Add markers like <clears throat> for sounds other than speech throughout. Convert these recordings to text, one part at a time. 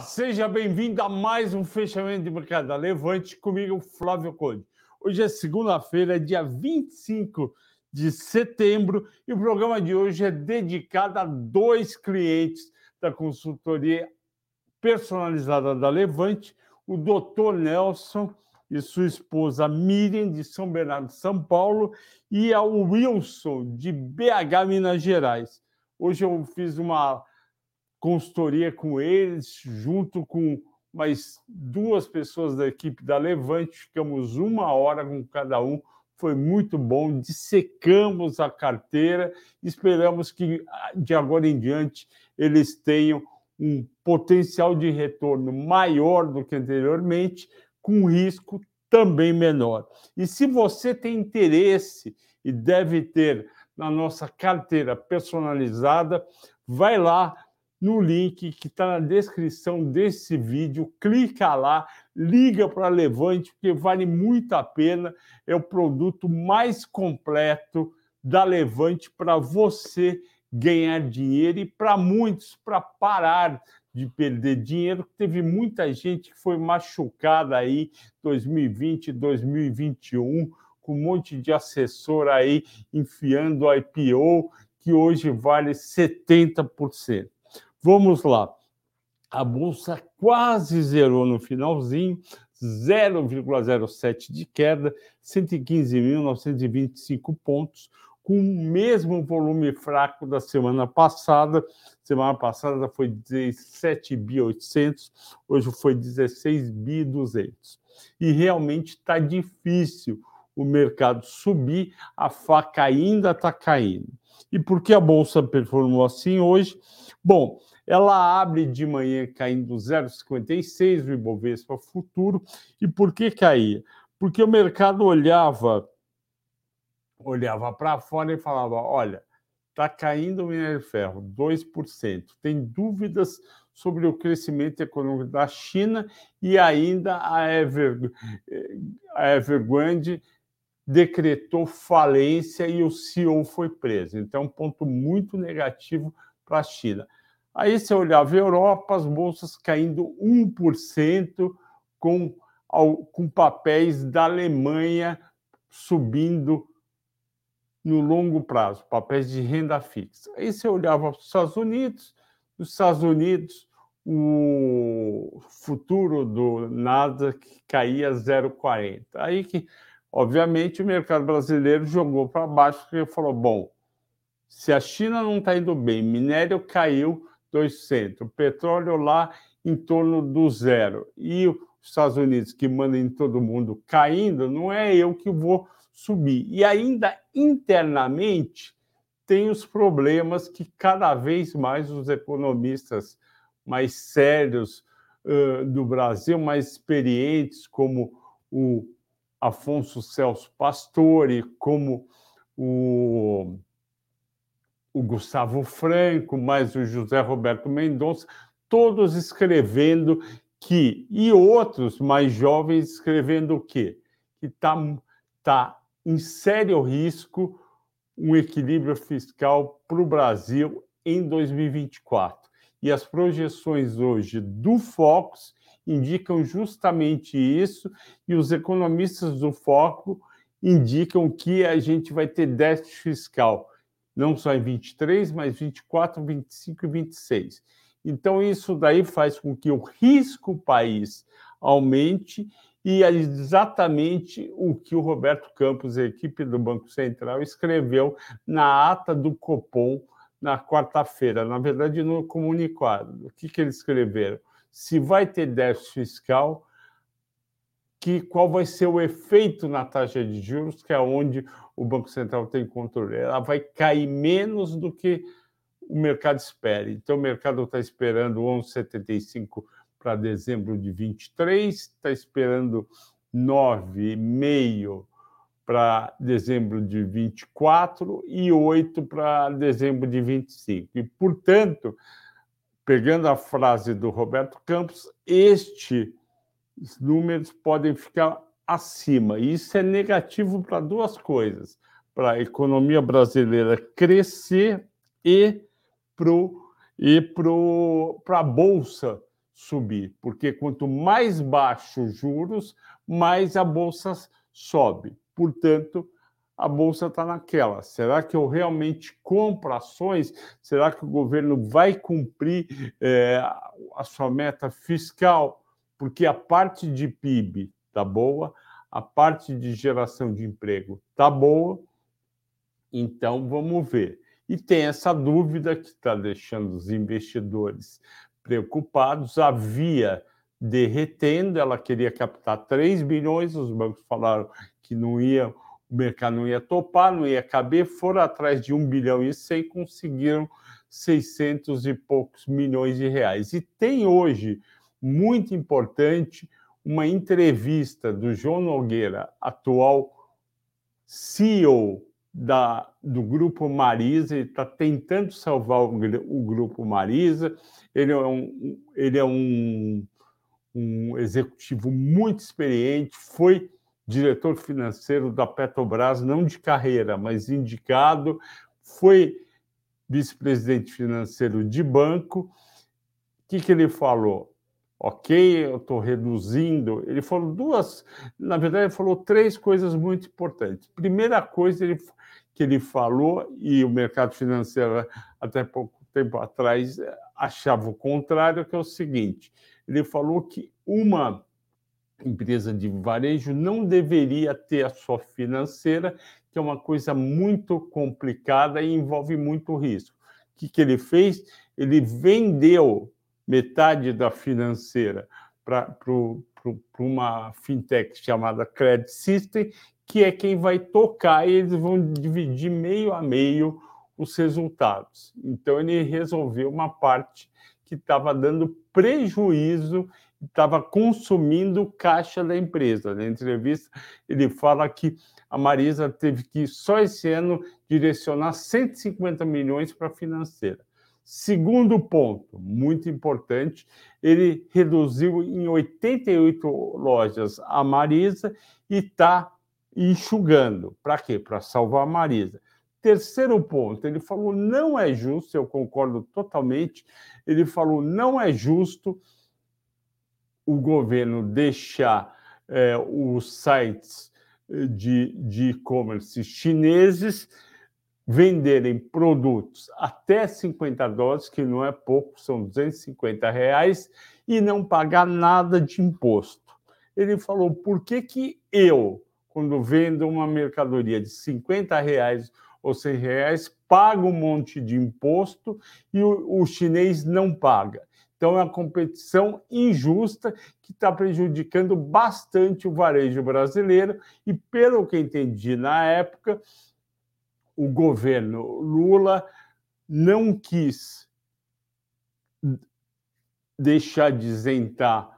Seja bem-vindo a mais um fechamento de mercado Levante comigo, Flávio Conde. Hoje é segunda-feira, dia 25 de setembro, e o programa de hoje é dedicado a dois clientes da consultoria personalizada da Levante, o Dr. Nelson e sua esposa Miriam, de São Bernardo, São Paulo, e ao Wilson, de BH, Minas Gerais. Hoje eu fiz uma consultoria com eles, junto com mais duas pessoas da equipe da Levante, ficamos uma hora com cada um, foi muito bom, dissecamos a carteira, esperamos que de agora em diante eles tenham um potencial de retorno maior do que anteriormente, com risco também menor. E se você tem interesse e deve ter na nossa carteira personalizada, vai lá no link que está na descrição desse vídeo, clica lá, liga para Levante, porque vale muito a pena. É o produto mais completo da Levante para você ganhar dinheiro e para muitos para parar de perder dinheiro. Teve muita gente que foi machucada aí 2020, 2021, com um monte de assessor aí enfiando IPO que hoje vale 70%. Vamos lá. A bolsa quase zerou no finalzinho, 0,07 de queda, 115.925 pontos, com o mesmo volume fraco da semana passada. Semana passada foi 17.800, hoje foi 16.200. E realmente está difícil o mercado subir, a faca ainda está caindo. E por que a bolsa performou assim hoje? Bom, ela abre de manhã caindo 0,56 o Ibovespa futuro. E por que caía? Porque o mercado olhava olhava para fora e falava: olha, está caindo o minério de ferro 2%. Tem dúvidas sobre o crescimento econômico da China e ainda a, Ever, a Evergrande decretou falência e o CEO foi preso. Então, um ponto muito negativo para a China. Aí você olhava a Europa, as bolsas caindo 1%, com, com papéis da Alemanha subindo no longo prazo, papéis de renda fixa. Aí você olhava os Estados Unidos, nos Estados Unidos, o futuro do Nasdaq caía 0,40. Aí que, obviamente, o mercado brasileiro jogou para baixo porque falou: bom, se a China não está indo bem, minério caiu 200, petróleo lá em torno do zero, e os Estados Unidos, que manda em todo mundo, caindo, não é eu que vou subir. E ainda internamente tem os problemas que cada vez mais os economistas mais sérios uh, do Brasil, mais experientes, como o Afonso Celso Pastore, como o o Gustavo Franco, mais o José Roberto Mendonça, todos escrevendo que, e outros mais jovens escrevendo o quê? Que está tá em sério risco um equilíbrio fiscal para o Brasil em 2024. E as projeções hoje do Focus indicam justamente isso, e os economistas do Foco indicam que a gente vai ter déficit fiscal não só em 23, mas 24, 25 e 26. Então, isso daí faz com que o risco país aumente e é exatamente o que o Roberto Campos, a equipe do Banco Central, escreveu na ata do Copom na quarta-feira, na verdade, no comunicado. O que, que eles escreveram? Se vai ter déficit fiscal, que qual vai ser o efeito na taxa de juros, que é onde o Banco Central tem controle. Ela vai cair menos do que o mercado espera. Então, o mercado está esperando 11,75 para dezembro de 23, está esperando 9,5 para dezembro de 24 e 8 para dezembro de 25. E, portanto, pegando a frase do Roberto Campos, estes números podem ficar acima. E isso é negativo para duas coisas: para a economia brasileira crescer e para e para a Bolsa subir, porque quanto mais baixos os juros, mais a bolsa sobe. Portanto, a bolsa está naquela. Será que eu realmente compro ações? Será que o governo vai cumprir é, a sua meta fiscal? Porque a parte de PIB está boa, a parte de geração de emprego está boa. Então, vamos ver. E tem essa dúvida que está deixando os investidores preocupados. A Via derretendo, ela queria captar 3 bilhões, os bancos falaram que não ia, o mercado não ia topar, não ia caber, foram atrás de 1 bilhão e 100, conseguiram 600 e poucos milhões de reais. E tem hoje, muito importante, uma entrevista do João Nogueira, atual CEO da, do Grupo Marisa, ele está tentando salvar o, o, Grupo Marisa, ele é um, ele é um, um executivo muito experiente, foi diretor financeiro da Petrobras, não de carreira, mas indicado, foi vice-presidente financeiro de banco. O que, que ele falou? Ok, eu estou reduzindo. Ele falou duas, na verdade, ele falou três coisas muito importantes. Primeira coisa ele, que ele falou, e o mercado financeiro, até pouco tempo atrás, achava o contrário, que é o seguinte: ele falou que uma empresa de varejo não deveria ter a sua financeira, que é uma coisa muito complicada e envolve muito risco. O que, que ele fez? Ele vendeu metade da financeira para uma fintech chamada Credit System, que é quem vai tocar e eles vão dividir meio a meio os resultados. Então, ele resolveu uma parte que estava dando prejuízo estava consumindo caixa da empresa. Na entrevista, ele fala que a Marisa teve que, só esse ano, direcionar 150 milhões para a financeira. Segundo ponto, muito importante, ele reduziu em 88 lojas a Marisa e está enxugando. Para quê? Para salvar a Marisa. Terceiro ponto, ele falou não é justo, eu concordo totalmente, ele falou não é justo o governo deixar é, os sites eh, de e-commerce chineses venderem produtos até 50 dólares, que não é pouco, são 250 reais, e não pagar nada de imposto. Ele falou, por que, que eu, quando vendo uma mercadoria de 50 reais ou 100 reais, pago um monte de imposto e o, o chinês não paga? Então, é uma competição injusta que está prejudicando bastante o varejo brasileiro. E, pelo que entendi na época, o governo Lula não quis deixar de isentar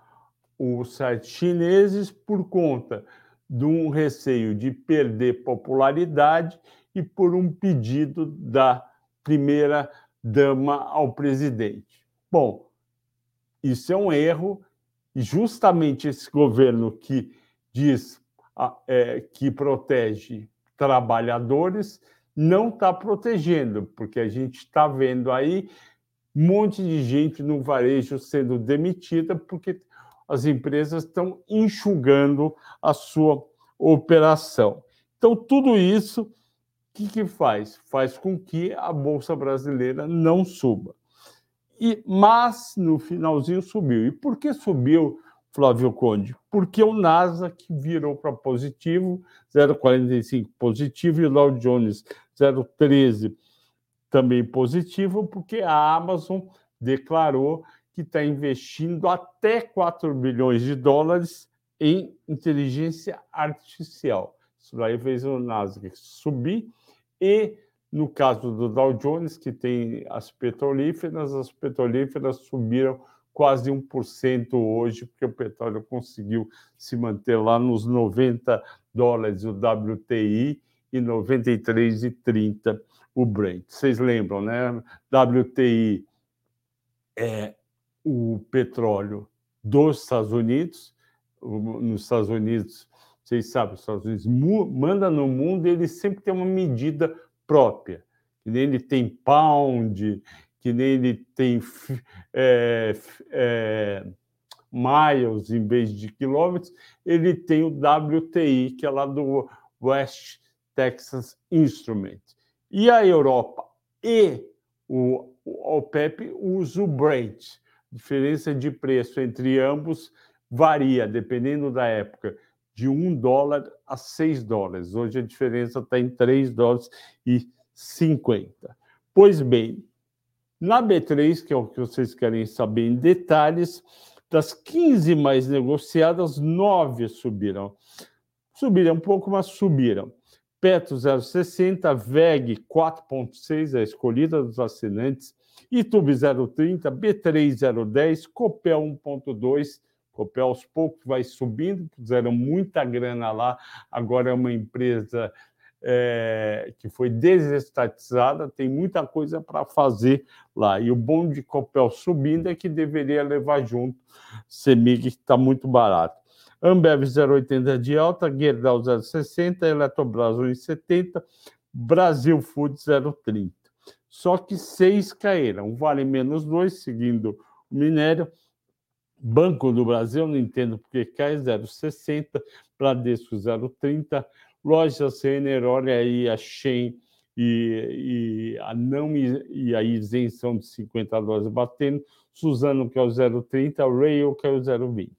os sites chineses por conta de um receio de perder popularidade e por um pedido da primeira dama ao presidente. Bom, isso é um erro, e justamente esse governo que diz é, que protege trabalhadores não está protegendo, porque a gente está vendo aí um monte de gente no varejo sendo demitida porque as empresas estão enxugando a sua operação. Então, tudo isso, o que, que faz? Faz com que a Bolsa Brasileira não suba. E, mas no finalzinho subiu. E por que subiu, Flávio Conde? Porque o Nasdaq virou para positivo, 0,45 positivo, e o Dow Jones 0,13 também positivo, porque a Amazon declarou que está investindo até 4 bilhões de dólares em inteligência artificial. Isso aí fez o Nasdaq subir e no caso do Dow Jones, que tem as petrolíferas, as petrolíferas subiram quase 1% hoje, porque o petróleo conseguiu se manter lá nos 90 dólares o WTI e 93,30 o Brent. Vocês lembram, né? WTI é o petróleo dos Estados Unidos. Nos Estados Unidos, vocês sabem, os Estados Unidos manda no mundo ele sempre tem uma medida própria. Ele tem pound, que nem ele tem é, é, miles em vez de quilômetros, ele tem o WTI, que é lá do West Texas Instrument. E a Europa e o, o OPEP usam o Brent. A diferença de preço entre ambos varia, dependendo da época, de 1 dólar a 6 dólares. Hoje a diferença está em 3 dólares e 50. Pois bem, na B3, que é o que vocês querem saber em detalhes, das 15 mais negociadas, 9 subiram. Subiram um pouco, mas subiram. Petro 0,60, VEG 4,6, a escolhida dos assinantes, Itube 0,30, B3 0,10, Copel 1,2, Copel aos poucos vai subindo, puseram muita grana lá, agora é uma empresa é, que foi desestatizada, tem muita coisa para fazer lá. E o bom de Copel subindo é que deveria levar junto Semig, que está muito barato. Ambev 0,80 de alta, Gerdau 0,60, Eletrobras 1,70, Brasil Food 0,30. Só que seis caíram, vale menos dois, seguindo o minério. Banco do Brasil, não entendo porque cai, 0,60, Bradesco 0,30, Lojas Renner, olha aí a Shen e, e, a não e a isenção de 50 dólares batendo, Suzano que é o 0,30, Rail que é o 0,20.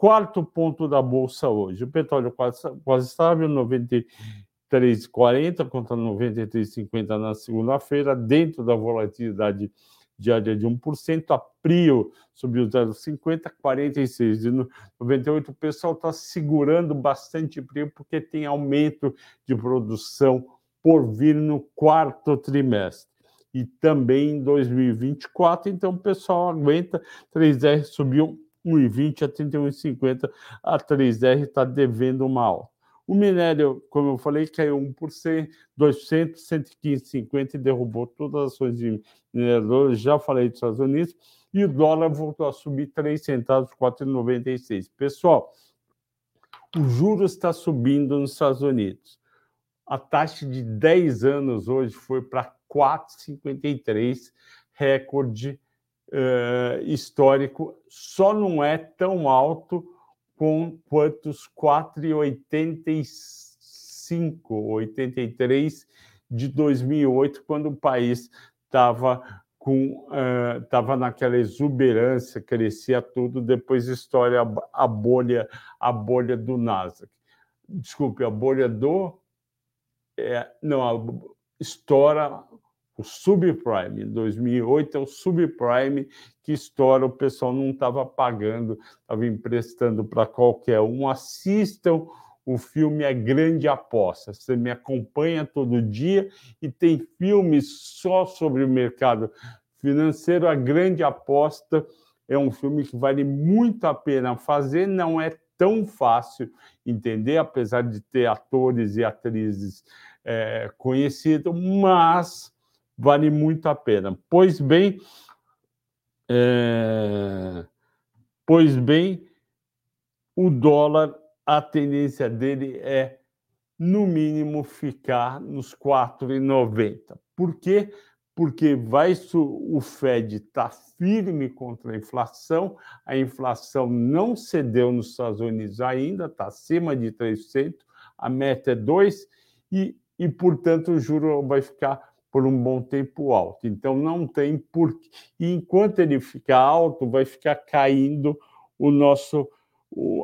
Quarto ponto da bolsa hoje, o petróleo quase, quase estável, 93,40 contra 93,50 na segunda-feira, dentro da volatilidade diária de 1%, a Prio subiu 0,50, 46 de 98. O pessoal está segurando bastante Prio porque tem aumento de produção por vir no quarto trimestre. E também em 2024, então o pessoal aguenta. 3R subiu 1,20 a 31,50. A 3R está devendo uma alta. O minério, como eu falei, caiu 1%, 200, 115,50 e derrubou todas as ações de mineradores. Já falei dos Estados Unidos. E o dólar voltou a subir 3 centavos, 4,96. Pessoal, o juros está subindo nos Estados Unidos. A taxa de 10 anos hoje foi para 4,53, recorde uh, histórico. Só não é tão alto com quantos 4,85, 83 de 2008, quando o país estava com estava uh, naquela exuberância, crescia tudo, depois história a bolha a bolha do Nasdaq. Desculpe, a bolha do é, não, a, estoura o subprime. Em 2008 é o subprime que estoura, o pessoal não estava pagando, estava emprestando para qualquer um. Assistam o filme A Grande Aposta. Você me acompanha todo dia e tem filmes só sobre o mercado financeiro. A Grande Aposta é um filme que vale muito a pena fazer, não é tão fácil entender, apesar de ter atores e atrizes é, conhecidos, mas vale muito a pena. Pois bem, é... pois bem, o dólar, a tendência dele é, no mínimo, ficar nos 4,90. Por quê? Porque vai o Fed está firme contra a inflação, a inflação não cedeu nos Estados Unidos ainda, está acima de 3%, a meta é 2%, e, e portanto o juro vai ficar por um bom tempo alto. Então não tem por e enquanto ele ficar alto, vai ficar caindo o nosso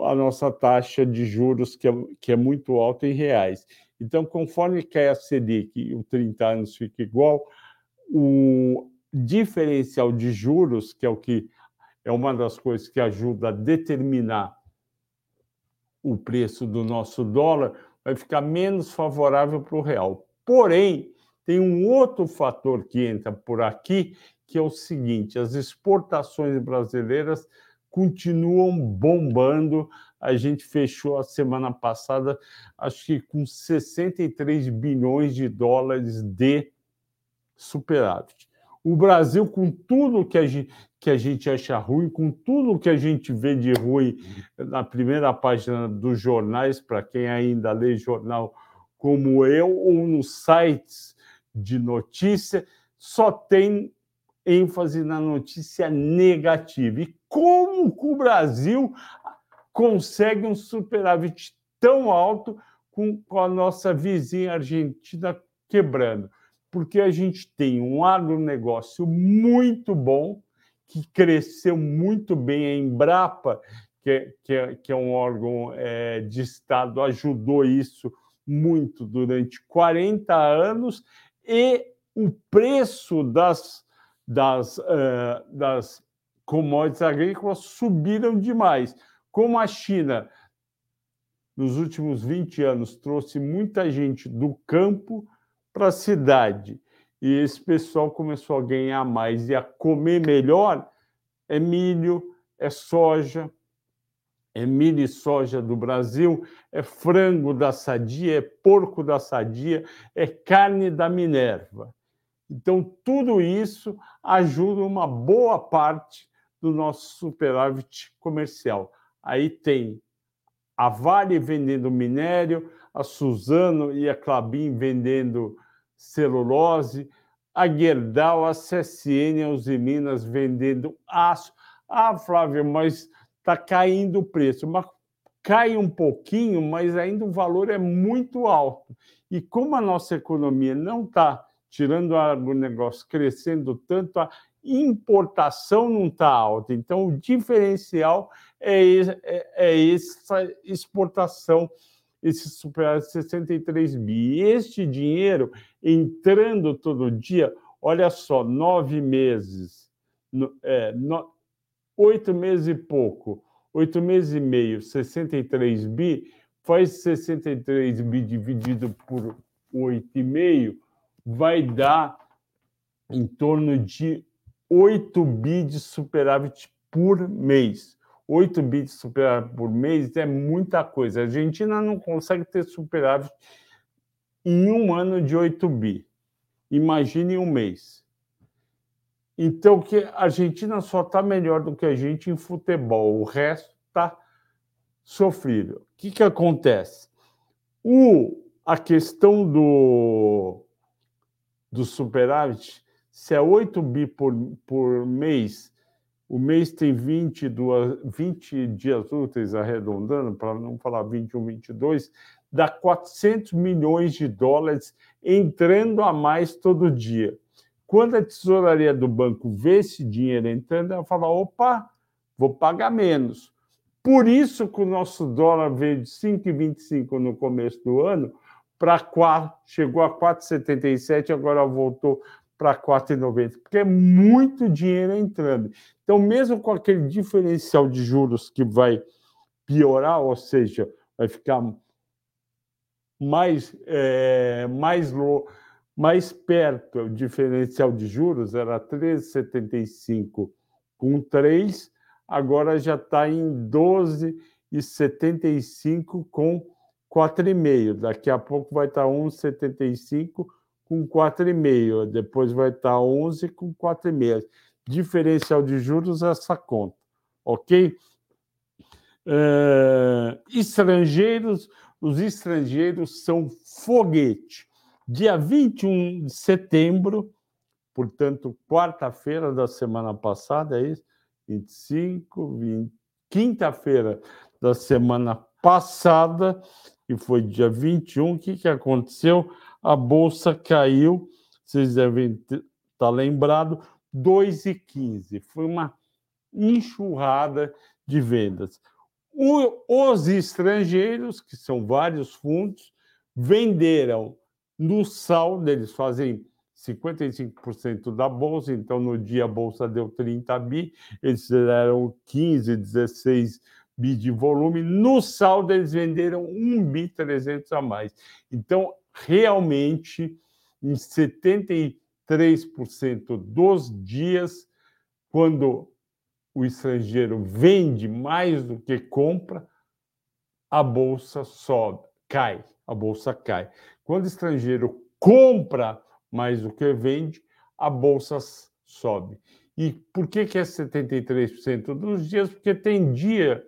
a nossa taxa de juros que é, que é muito alta em reais. Então, conforme cai a Selic e o 30 anos fica igual, o diferencial de juros, que é o que é uma das coisas que ajuda a determinar o preço do nosso dólar, vai ficar menos favorável para o real. Porém, tem um outro fator que entra por aqui, que é o seguinte: as exportações brasileiras continuam bombando. A gente fechou a semana passada, acho que com 63 bilhões de dólares de superávit. O Brasil, com tudo que a gente, que a gente acha ruim, com tudo que a gente vê de ruim na primeira página dos jornais, para quem ainda lê jornal como eu, ou nos sites de notícia, só tem ênfase na notícia negativa. E como que o Brasil consegue um superávit tão alto com, com a nossa vizinha Argentina quebrando? Porque a gente tem um agronegócio muito bom, que cresceu muito bem, a Embrapa, que, é, que, é, que é um órgão é, de Estado, ajudou isso muito durante 40 anos, e o preço das, das, uh, das commodities agrícolas subiram demais. Como a China, nos últimos 20 anos, trouxe muita gente do campo para a cidade e esse pessoal começou a ganhar mais e a comer melhor, é milho, é soja, é milho e soja do Brasil, é frango da Sadia, é porco da Sadia, é carne da Minerva. Então, tudo isso ajuda uma boa parte do nosso superávit comercial. Aí tem a Vale vendendo minério, a Suzano e a Clabin vendendo celulose, a Gerdau, a CSN, a Uzi Minas vendendo aço. Ah, Flávio, mas está caindo o preço. Mas cai um pouquinho, mas ainda o valor é muito alto. E como a nossa economia não está, tirando o agronegócio, crescendo tanto, a importação não está alta. Então, o diferencial é, é, é essa exportação, esse superávit 63 bi. E este dinheiro entrando todo dia, olha só, nove meses, é, no, oito meses e pouco, oito meses e meio, 63 bi, faz 63 bi dividido por 8,5, vai dar em torno de 8 bi de superávit por mês. 8 bi de superávit por mês é muita coisa. A Argentina não consegue ter superávit em um ano de 8 bi. Imagine um mês. Então, que a Argentina só está melhor do que a gente em futebol, o resto está sofrido. O que, que acontece? O, a questão do, do superávit se é 8 bi por, por mês, o mês tem 22, 20 dias úteis, arredondando, para não falar 21, 22, dá 400 milhões de dólares entrando a mais todo dia. Quando a tesouraria do banco vê esse dinheiro entrando, ela fala: opa, vou pagar menos. Por isso que o nosso dólar veio de 5,25 no começo do ano para 4, chegou a 4,77, agora voltou para 4,90, porque é muito dinheiro entrando. Então, mesmo com aquele diferencial de juros que vai piorar, ou seja, vai ficar mais, é, mais, mais perto, o diferencial de juros era 13,75 com 3, agora já está em 12,75 com 4,5. Daqui a pouco vai estar 1,75 com 4,5, depois vai estar 11 com 4,5. Diferencial de juros essa conta, ok? Uh, estrangeiros, os estrangeiros são foguete. Dia 21 de setembro, portanto, quarta-feira da semana passada, é isso? 25, 20, quinta-feira da semana passada, e foi dia 21, o que, que aconteceu? a bolsa caiu, vocês devem estar tá lembrado, 2,15. Foi uma enxurrada de vendas. O, os estrangeiros, que são vários fundos, venderam no saldo, eles fazem 55% da bolsa, então no dia a bolsa deu 30 bi, eles deram 15, 16 bi de volume, no saldo eles venderam 1 bi 300 a mais. Então realmente em 73% dos dias, quando o estrangeiro vende mais do que compra, a bolsa sobe, cai, a bolsa cai. Quando o estrangeiro compra mais do que vende, a bolsa sobe. E por que, que é 73% dos dias? Porque tem dia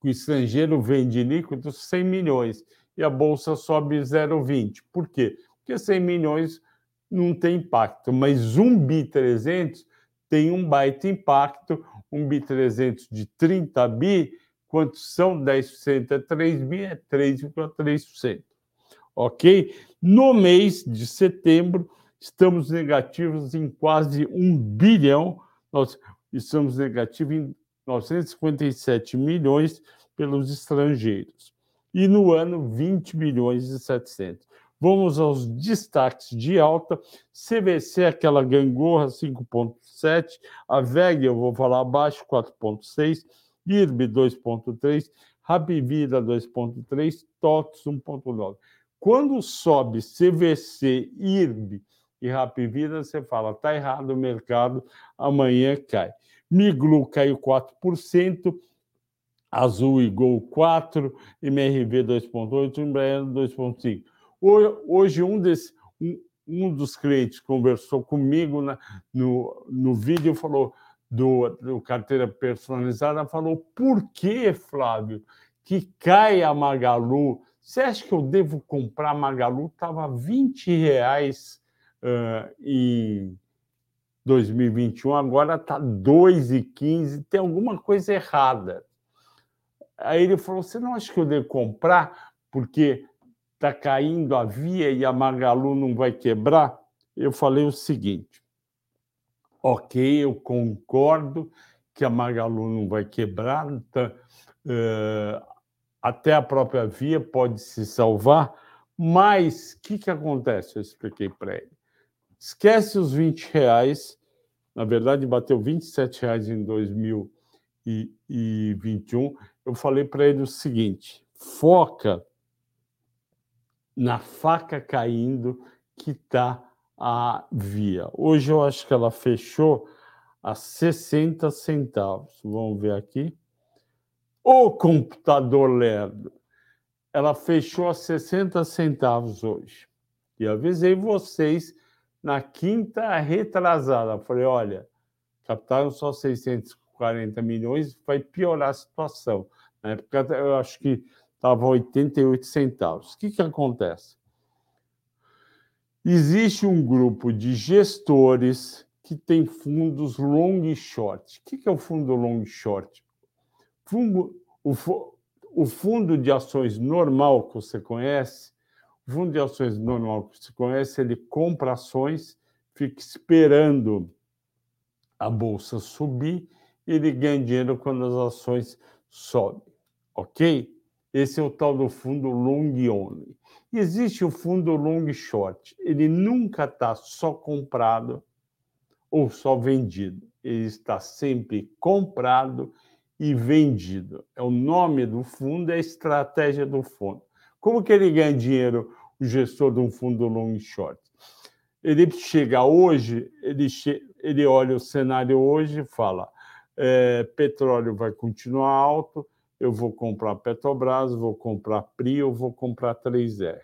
que o estrangeiro vende líquidos 100 milhões e a bolsa sobe 0,20. Por quê? Porque 100 milhões não tem impacto, mas um bi 300 tem um baita impacto, um bi 300 de 30 bi, quanto são 10% é 3 bi, é 3,3%. Ok? No mês de setembro, estamos negativos em quase um bilhão, nós estamos negativos em 957 milhões pelos estrangeiros. E no ano, 20 milhões e 700. Vamos aos destaques de alta. CVC, aquela gangorra, 5,7. A VEG, eu vou falar abaixo, 4,6. IRB, 2,3. Rabivida, 2,3. TOTS, 1,9. Quando sobe CVC, IRB e Rapvida, você fala, está errado o mercado, amanhã cai. Miglu caiu 4%, Azul e Gol 4%, MRV 2,8%, Embraer 2,5%. Hoje, um, desse, um, um dos clientes conversou comigo na, no, no vídeo falou do, do carteira personalizada, falou, por que, Flávio, que cai a Magalu? Você acha que eu devo comprar Magalu? Estava 20 reais uh, em 2021, agora está 2,15, tem alguma coisa errada. Aí ele falou: Você não acha que eu devo comprar porque está caindo a via e a Magalu não vai quebrar? Eu falei o seguinte: Ok, eu concordo que a Magalu não vai quebrar, tá, uh, até a própria via pode se salvar, mas o que, que acontece? Eu expliquei para ele. Esquece os 20 reais, na verdade bateu 27 reais em 2021. Eu falei para ele o seguinte: foca na faca caindo que está a via. Hoje eu acho que ela fechou a 60 centavos. Vamos ver aqui. O computador lerdo. Ela fechou a 60 centavos hoje. E avisei vocês na quinta retrasada. Falei, olha, captaram só 640 milhões, vai piorar a situação. Na época, eu acho que estava 88 centavos. O que, que acontece? Existe um grupo de gestores que tem fundos long e short. O que, que é o fundo long e short? O, o fundo de ações normal que você conhece o fundo de ações normal que se conhece, ele compra ações, fica esperando a bolsa subir, e ele ganha dinheiro quando as ações sobem, ok? Esse é o tal do fundo long only. existe o fundo long short. Ele nunca está só comprado ou só vendido. Ele está sempre comprado e vendido. É o nome do fundo, é a estratégia do fundo. Como que ele ganha dinheiro o gestor de um fundo long short. Ele chega hoje, ele, che ele olha o cenário hoje e fala: é, petróleo vai continuar alto, eu vou comprar Petrobras, vou comprar Prio, vou comprar 3R.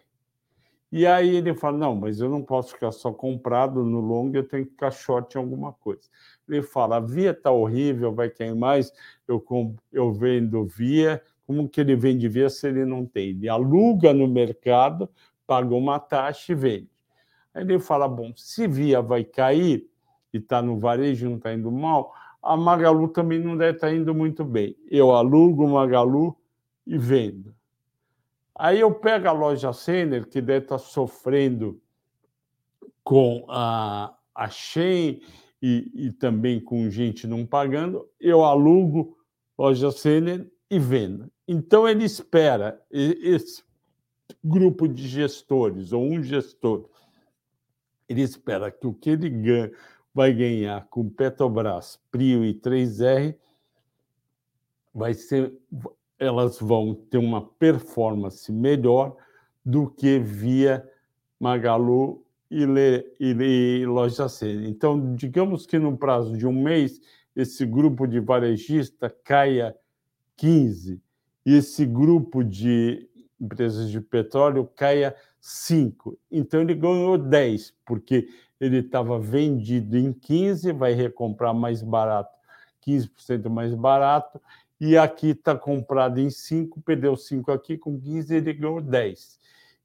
E aí ele fala: não, mas eu não posso ficar só comprado no long, eu tenho que ficar short em alguma coisa. Ele fala: a via está horrível, vai cair mais, eu, eu vendo via. Como que ele vende via se ele não tem? Ele aluga no mercado pagou uma taxa e vende. Aí ele fala: bom, se Via vai cair e está no varejo, não está indo mal, a Magalu também não deve estar tá indo muito bem. Eu alugo Magalu e vendo. Aí eu pego a loja Senner, que deve estar tá sofrendo com a, a Shein e, e também com gente não pagando, eu alugo loja Senner e vendo. Então ele espera esse grupo de gestores ou um gestor, ele espera que o que ele ganha, vai ganhar com Petrobras, Prio e 3R vai ser elas vão ter uma performance melhor do que via Magalu e, Le, e, e Loja C. Então, digamos que no prazo de um mês, esse grupo de varejista caia 15, e esse grupo de empresas de petróleo caia 5. Então ele ganhou 10, porque ele estava vendido em 15, vai recomprar mais barato, 15% mais barato, e aqui está comprado em 5, perdeu 5 aqui, com 15 ele ganhou 10.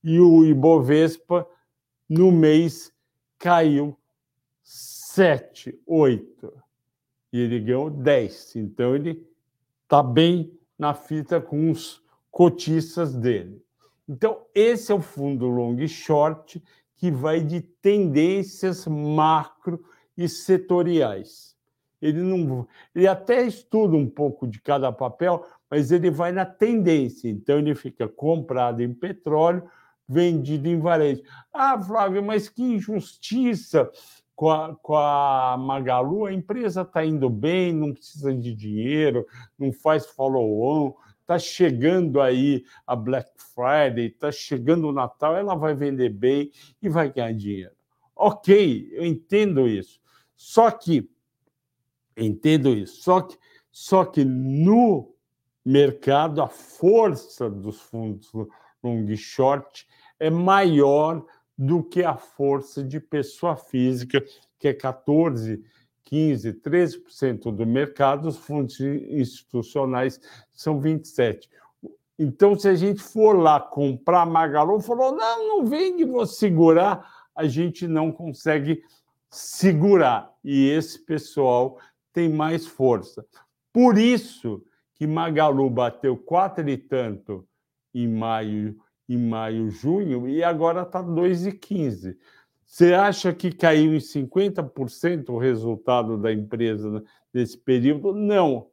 E o Ibovespa, no mês, caiu 7, 8. E ele ganhou 10. Então, ele está bem na fita com os cotistas dele. Então, esse é o fundo long e short que vai de tendências macro e setoriais. Ele não, ele até estuda um pouco de cada papel, mas ele vai na tendência. Então ele fica comprado em petróleo, vendido em varejo. Ah, Flávio, mas que injustiça! Com a, com a Magalu, a empresa está indo bem, não precisa de dinheiro, não faz follow-on, está chegando aí a Black Friday, está chegando o Natal, ela vai vender bem e vai ganhar dinheiro. Ok, eu entendo isso. Só que, entendo isso, só que, só que no mercado a força dos fundos long short é maior do que a força de pessoa física, que é 14, 15, 13% do mercado, os fundos institucionais são 27%. Então, se a gente for lá comprar Magalu, falou: não, não vende, vou segurar, a gente não consegue segurar. E esse pessoal tem mais força. Por isso que Magalu bateu quatro e tanto em maio, em maio, junho, e agora está 2,15. Você acha que caiu em 50% o resultado da empresa nesse período? Não.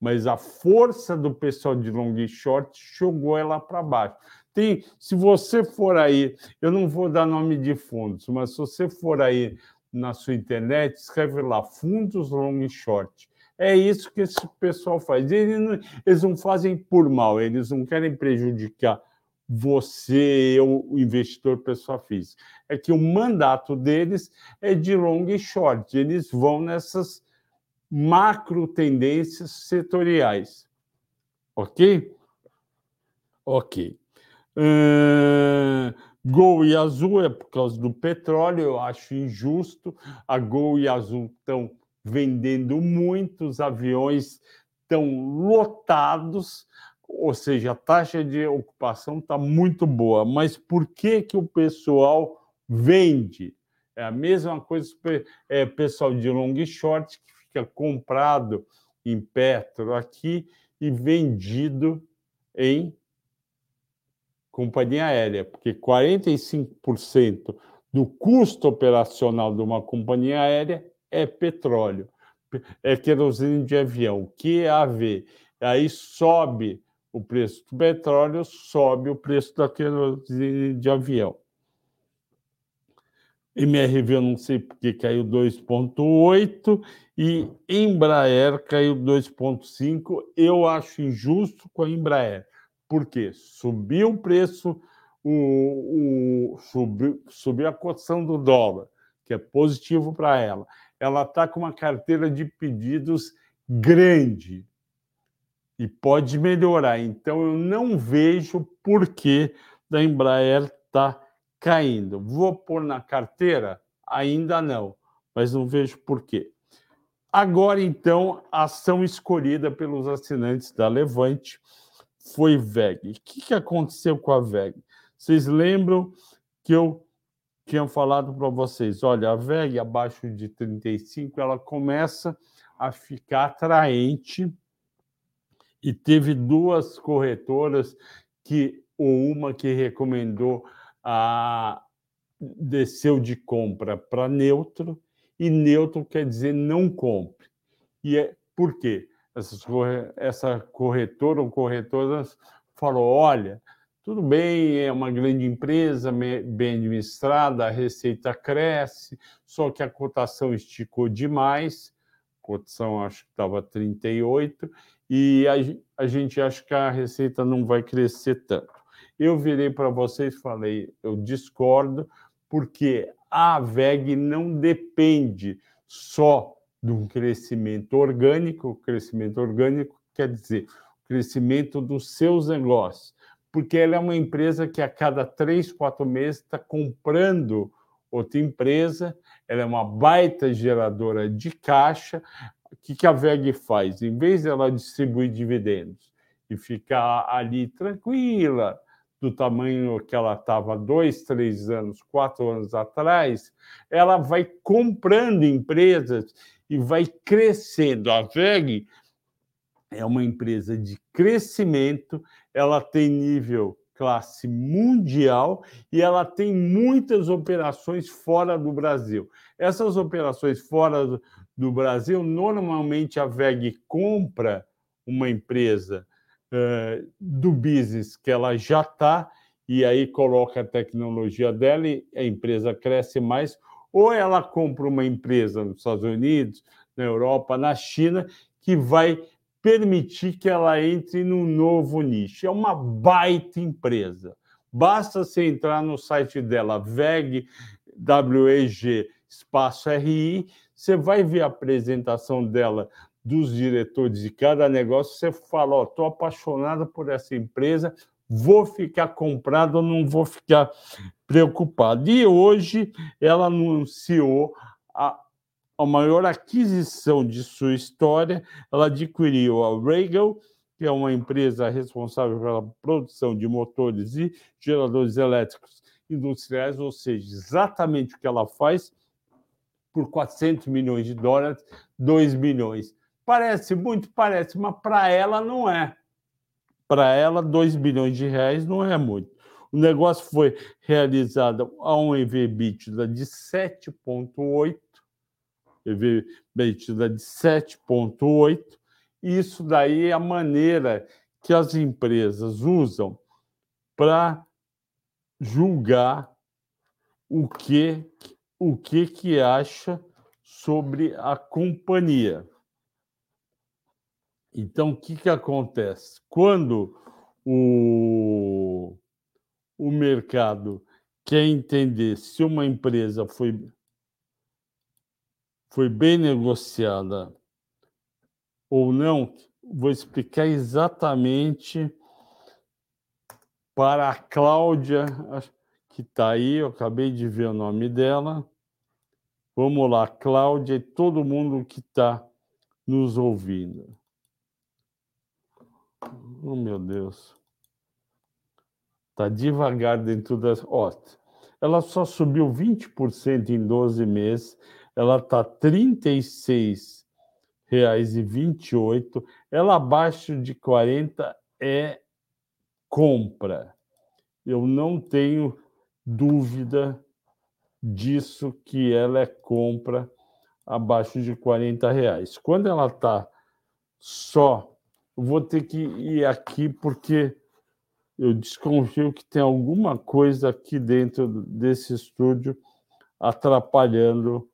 Mas a força do pessoal de long e short jogou ela para baixo. Tem, se você for aí, eu não vou dar nome de fundos, mas se você for aí na sua internet, escreve lá fundos long e short. É isso que esse pessoal faz. Eles não, eles não fazem por mal, eles não querem prejudicar você, o investidor pessoa física. É que o mandato deles é de long e short. Eles vão nessas macro tendências setoriais. Ok? Ok. Uh, Gol e Azul é por causa do petróleo, eu acho injusto. A Gol e Azul estão vendendo muitos aviões, estão lotados, ou seja, a taxa de ocupação está muito boa. Mas por que, que o pessoal vende? É a mesma coisa é pessoal de long e short que fica comprado em Petro aqui e vendido em companhia aérea, porque 45% do custo operacional de uma companhia aérea é petróleo, é querosene de avião, QAV. Aí sobe o preço do petróleo, sobe o preço da querosene de avião. MRV eu não sei porque caiu 2,8 e Embraer caiu 2,5. Eu acho injusto com a Embraer. Por quê? Subiu o preço, o, o, subiu, subiu a cotação do dólar, que é positivo para ela. Ela está com uma carteira de pedidos grande e pode melhorar. Então, eu não vejo por que da Embraer está caindo. Vou pôr na carteira? Ainda não, mas não vejo por quê. Agora, então, a ação escolhida pelos assinantes da Levante foi VEG. O que, que aconteceu com a VEG? Vocês lembram que eu tinha falado para vocês, olha, a VEG abaixo de 35, ela começa a ficar atraente e teve duas corretoras que ou uma que recomendou a desceu de compra para neutro e neutro quer dizer não compre. E é por quê? Essa corretora ou corretoras falou: olha, tudo bem, é uma grande empresa, bem administrada, a receita cresce, só que a cotação esticou demais, a cotação acho que estava 38, e a, a gente acha que a receita não vai crescer tanto. Eu virei para vocês e falei: eu discordo, porque a VEG não depende só de um crescimento orgânico. Crescimento orgânico quer dizer crescimento dos seus negócios, porque ela é uma empresa que a cada três, quatro meses está comprando outra empresa, ela é uma baita geradora de caixa. O que, que a VEG faz? Em vez dela distribuir dividendos e ficar ali tranquila, do tamanho que ela estava dois, três anos, quatro anos atrás, ela vai comprando empresas e vai crescendo. A VEG é uma empresa de crescimento, ela tem nível classe mundial e ela tem muitas operações fora do Brasil. Essas operações fora do Brasil, normalmente a VEG compra uma empresa uh, do business que ela já está e aí coloca a tecnologia dela e a empresa cresce mais, ou ela compra uma empresa nos Estados Unidos, na Europa, na China, que vai permitir que ela entre num novo nicho. É uma baita empresa. Basta você entrar no site dela, VEG, WEG, espaço RI, você vai ver a apresentação dela dos diretores de cada negócio, você fala, ó, oh, estou apaixonado por essa empresa, vou ficar comprado, não vou ficar preocupado. E hoje ela anunciou a, a maior aquisição de sua história, ela adquiriu a Regal, que é uma empresa responsável pela produção de motores e geradores elétricos industriais, ou seja, exatamente o que ela faz, por 400 milhões de dólares, 2 bilhões. Parece muito, parece, mas para ela não é. Para ela, 2 bilhões de reais não é muito. O negócio foi realizado a um EV/EBITDA de 7,8, EV/EBITDA de 7,8. Isso daí é a maneira que as empresas usam para julgar o que o que que acha sobre a companhia. Então, o que, que acontece? Quando o, o mercado quer entender se uma empresa foi, foi bem negociada ou não, vou explicar exatamente para a Cláudia, que está aí, eu acabei de ver o nome dela. Vamos lá, Cláudia e todo mundo que está nos ouvindo. Oh, meu Deus. Tá devagar dentro das. Ó, ela só subiu 20% em 12 meses. Ela tá R$ 36,28. Ela abaixo de 40 é compra. Eu não tenho dúvida disso que ela é compra abaixo de 40 reais. Quando ela está só vou ter que ir aqui porque eu desconfio que tem alguma coisa aqui dentro desse estúdio atrapalhando.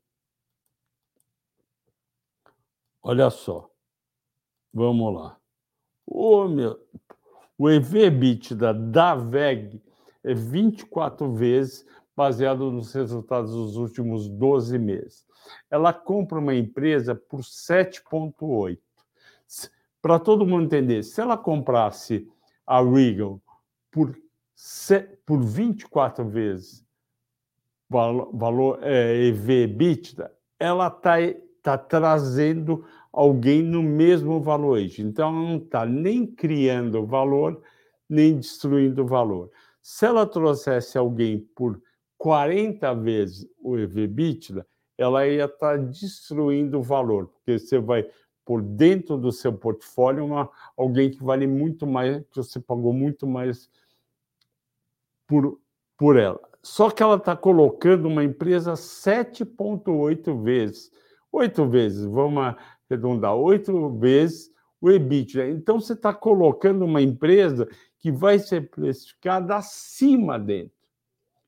Olha só. Vamos lá. O, meu, o EV/EBITDA da VEG é 24 vezes baseado nos resultados dos últimos 12 meses. Ela compra uma empresa por 7,8 para todo mundo entender, se ela comprasse a Regal por, por 24 vezes valor, valor é, EV/EBITDA, ela está tá trazendo alguém no mesmo valuation. Então, ela não está nem criando valor, nem destruindo valor. Se ela trouxesse alguém por 40 vezes o EV/EBITDA, ela ia estar tá destruindo o valor, porque você vai por dentro do seu portfólio uma, alguém que vale muito mais, que você pagou muito mais por, por ela. Só que ela está colocando uma empresa 7,8 vezes. Oito vezes, vamos arredondar, oito vezes o EBITDA. Então, você está colocando uma empresa que vai ser precificada acima dentro.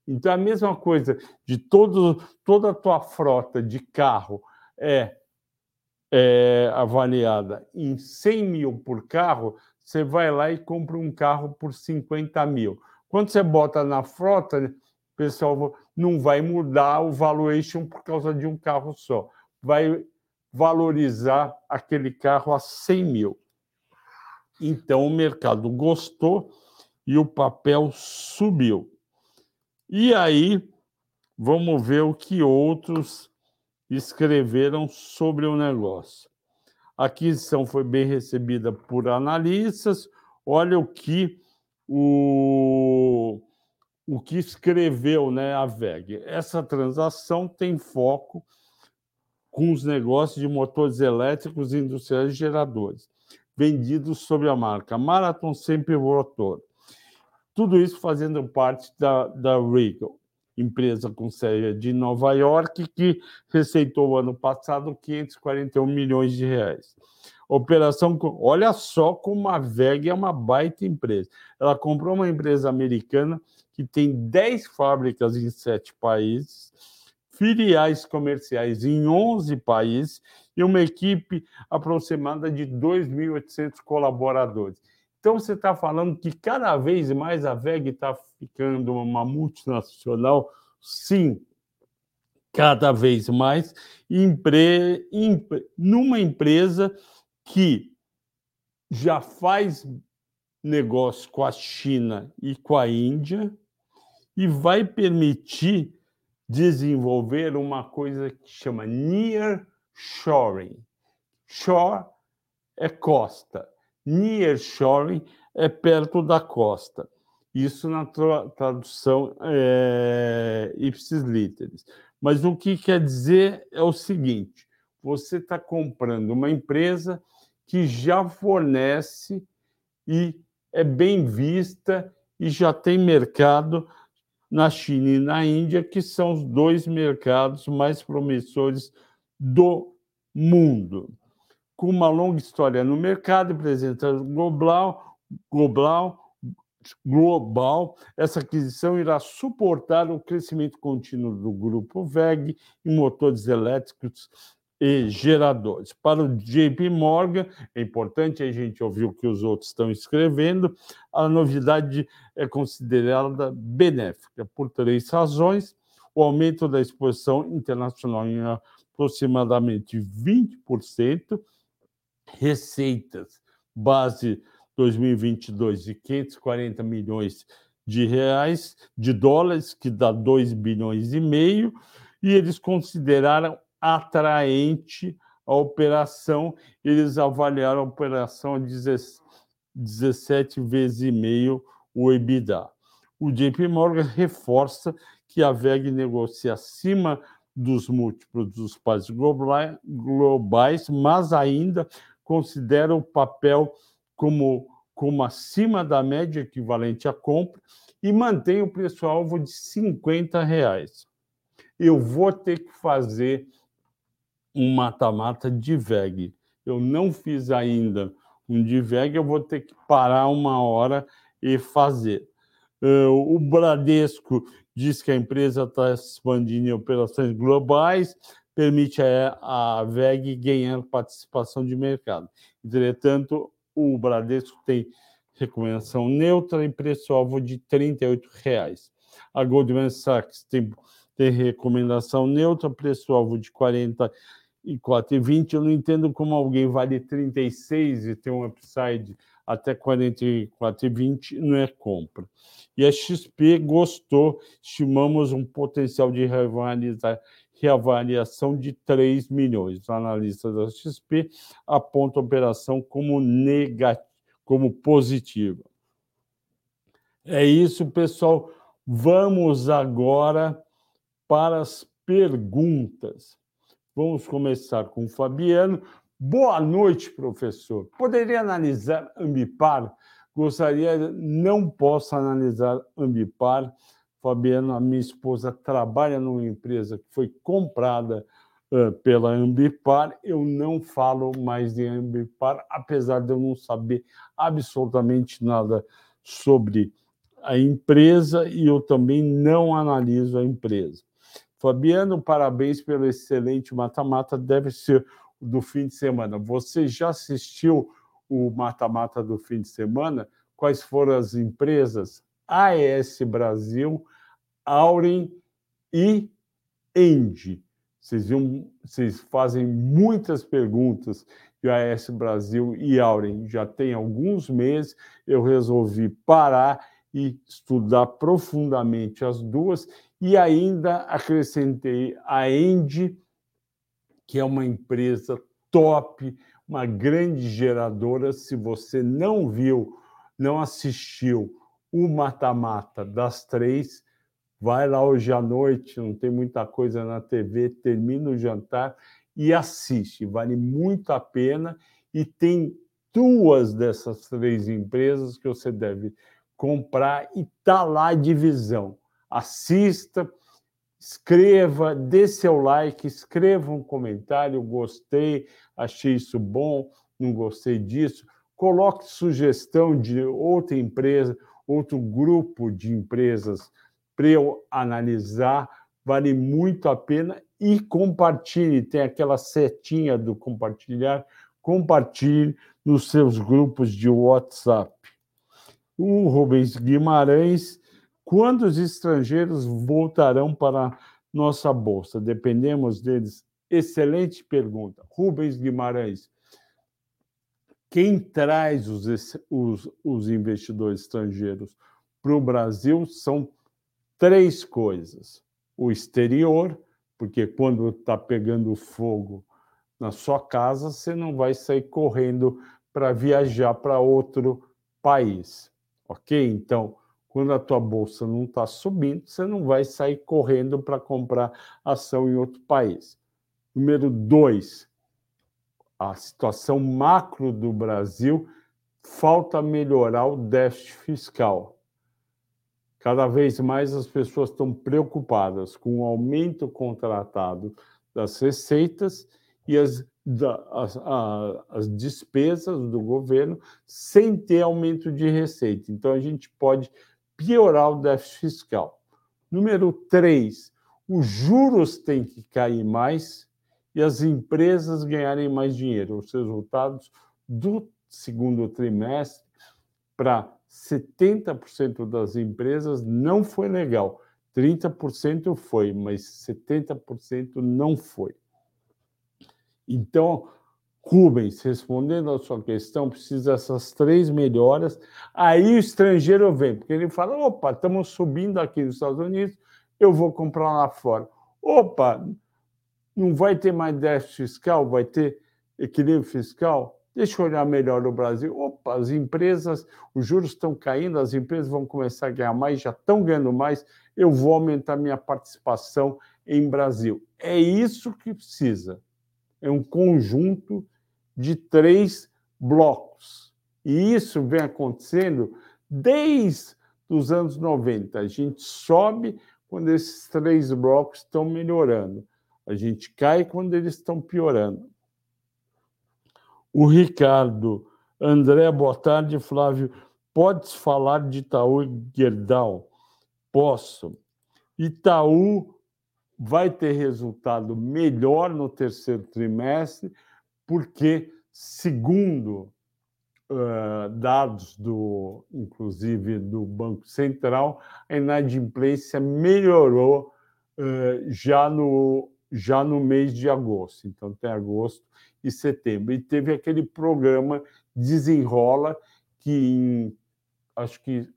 Então, é a mesma coisa de todo, toda a tua frota de carro é é, avaliada em 100 mil por carro, você vai lá e compra um carro por 50 mil. Quando você bota na frota, pessoal não vai mudar o valuation por causa de um carro só. Vai valorizar aquele carro a 100 mil. Então o mercado gostou e o papel subiu. E aí, vamos ver o que outros escreveram sobre o negócio. A aquisição foi bem recebida por analistas. Olha o que o, o que escreveu né, a VEG. Essa transação tem foco com os negócios de motores elétricos industriais e geradores, vendidos sob a marca Marathon Sempre Motor. Tudo isso fazendo parte da, da Regal, empresa com sede de Nova York, que receitou ano passado 541 milhões de reais. Operação, olha só como a VEG é uma baita empresa. Ela comprou uma empresa americana que tem 10 fábricas em sete países, filiais comerciais em 11 países e uma equipe aproximada de 2.800 colaboradores. Então, você está falando que cada vez mais a VEG está ficando uma multinacional? Sim, cada vez mais, empre... numa empresa que já faz negócio com a China e com a Índia e vai permitir desenvolver uma coisa que chama near shoring. Shore é costa, near shoring é perto da costa. Isso na tradução é, ipsis literis. Mas o que quer dizer é o seguinte: você está comprando uma empresa que já fornece e é bem vista e já tem mercado na China e na Índia, que são os dois mercados mais promissores do mundo. Com uma longa história no mercado, apresentando global, global, global, essa aquisição irá suportar o crescimento contínuo do grupo VEG em motores elétricos e geradores. Para o JP Morgan, é importante a gente ouvir o que os outros estão escrevendo, a novidade é considerada benéfica por três razões: o aumento da exposição internacional em aproximadamente 20%, receitas base 2022 de 540 milhões de reais, de dólares, que dá 2 bilhões e meio, e eles consideraram atraente a operação. Eles avaliaram a operação a 17 vezes e meio o EBITDA. O JP Morgan reforça que a VEG negocia acima dos múltiplos dos países globais, mas ainda considera o papel como, como acima da média equivalente à compra e mantém o preço-alvo de 50 reais. Eu vou ter que fazer um mata-mata de VEG. Eu não fiz ainda um de VEG, eu vou ter que parar uma hora e fazer. o Bradesco diz que a empresa está expandindo em operações globais, permite a VEG ganhar participação de mercado. Entretanto, o Bradesco tem recomendação neutra e preço-alvo de 38 reais. A Goldman Sachs tem, tem recomendação neutra, preço-alvo de R$ 40 e 4,20. Eu não entendo como alguém vale 36 e tem um upside até 44,20 não é compra. E a XP gostou, estimamos um potencial de reavaliação de 3 milhões. O analista da XP aponta a operação como negativa, como positiva. É isso, pessoal. Vamos agora para as perguntas. Vamos começar com o Fabiano. Boa noite, professor. Poderia analisar Ambipar? Gostaria, não posso analisar Ambipar. Fabiano, a minha esposa trabalha numa empresa que foi comprada uh, pela Ambipar. Eu não falo mais de Ambipar, apesar de eu não saber absolutamente nada sobre a empresa e eu também não analiso a empresa. Fabiano, parabéns pelo excelente mata-mata. Deve ser do fim de semana. Você já assistiu o mata-mata do fim de semana? Quais foram as empresas? AES Brasil, Auren e Endi. Vocês, viam, vocês fazem muitas perguntas de AES Brasil e Auren. Já tem alguns meses eu resolvi parar e estudar profundamente as duas e ainda acrescentei a Endi, que é uma empresa top, uma grande geradora. Se você não viu, não assistiu o mata-mata das três. Vai lá hoje à noite, não tem muita coisa na TV, termina o jantar e assiste. Vale muito a pena e tem duas dessas três empresas que você deve comprar e tá lá a divisão. Assista, escreva, dê seu like, escreva um comentário, gostei, achei isso bom, não gostei disso. Coloque sugestão de outra empresa, outro grupo de empresas para eu analisar, vale muito a pena e compartilhe, tem aquela setinha do compartilhar, compartilhe nos seus grupos de WhatsApp. O Rubens Guimarães, quando os estrangeiros voltarão para nossa bolsa? Dependemos deles. Excelente pergunta. Rubens Guimarães, quem traz os, os, os investidores estrangeiros para o Brasil são três coisas: o exterior, porque quando está pegando fogo na sua casa, você não vai sair correndo para viajar para outro país, ok? Então, quando a tua bolsa não está subindo, você não vai sair correndo para comprar ação em outro país. Número dois, a situação macro do Brasil falta melhorar o déficit fiscal. Cada vez mais as pessoas estão preocupadas com o aumento contratado das receitas e as da, as, a, as despesas do governo sem ter aumento de receita. Então, a gente pode piorar o déficit fiscal. Número três, os juros têm que cair mais e as empresas ganharem mais dinheiro. Os resultados do segundo trimestre para 70% das empresas não foi legal. 30% foi, mas 70% não foi. Então, Rubens, respondendo a sua questão, precisa dessas três melhoras. Aí o estrangeiro vem, porque ele fala: opa, estamos subindo aqui nos Estados Unidos, eu vou comprar lá fora. Opa, não vai ter mais déficit fiscal, vai ter equilíbrio fiscal? Deixa eu olhar melhor o Brasil. Opa, as empresas, os juros estão caindo, as empresas vão começar a ganhar mais, já estão ganhando mais, eu vou aumentar minha participação em Brasil. É isso que precisa é um conjunto de três blocos. E isso vem acontecendo desde os anos 90. A gente sobe quando esses três blocos estão melhorando. A gente cai quando eles estão piorando. O Ricardo, André, boa tarde, Flávio. Podes falar de Itaú e Gerdau? Posso. Itaú vai ter resultado melhor no terceiro trimestre, porque, segundo uh, dados do, inclusive do Banco Central, a inadimplência melhorou uh, já no já no mês de agosto. Então tem agosto e setembro. E teve aquele programa Desenrola que em, acho que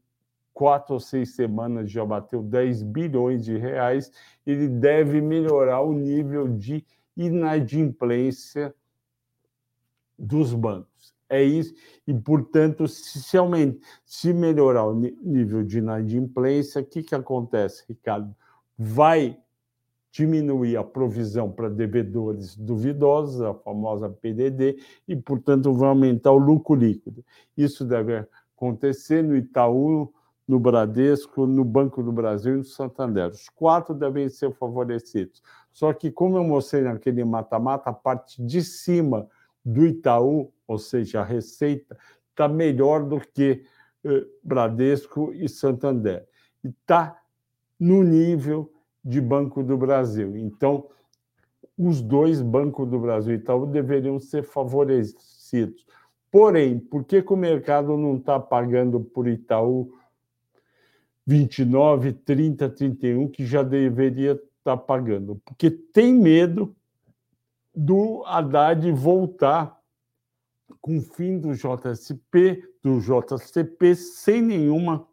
quatro ou seis semanas já bateu 10 bilhões de reais, ele deve melhorar o nível de inadimplência dos bancos. É isso, e, portanto, se, aumenta, se melhorar o nível de inadimplência, o que, que acontece, Ricardo? Vai diminuir a provisão para devedores duvidosos, a famosa PDD, e, portanto, vai aumentar o lucro líquido. Isso deve acontecer no Itaú, no Bradesco, no Banco do Brasil e no Santander. Os quatro devem ser favorecidos. Só que, como eu mostrei naquele mata-mata, a parte de cima do Itaú, ou seja, a receita, está melhor do que eh, Bradesco e Santander. E está no nível de Banco do Brasil. Então, os dois, Banco do Brasil e Itaú, deveriam ser favorecidos. Porém, por que, que o mercado não está pagando por Itaú 29, 30, 31, que já deveria estar tá pagando, porque tem medo do Haddad voltar com o fim do JSP, do JCP, sem nenhuma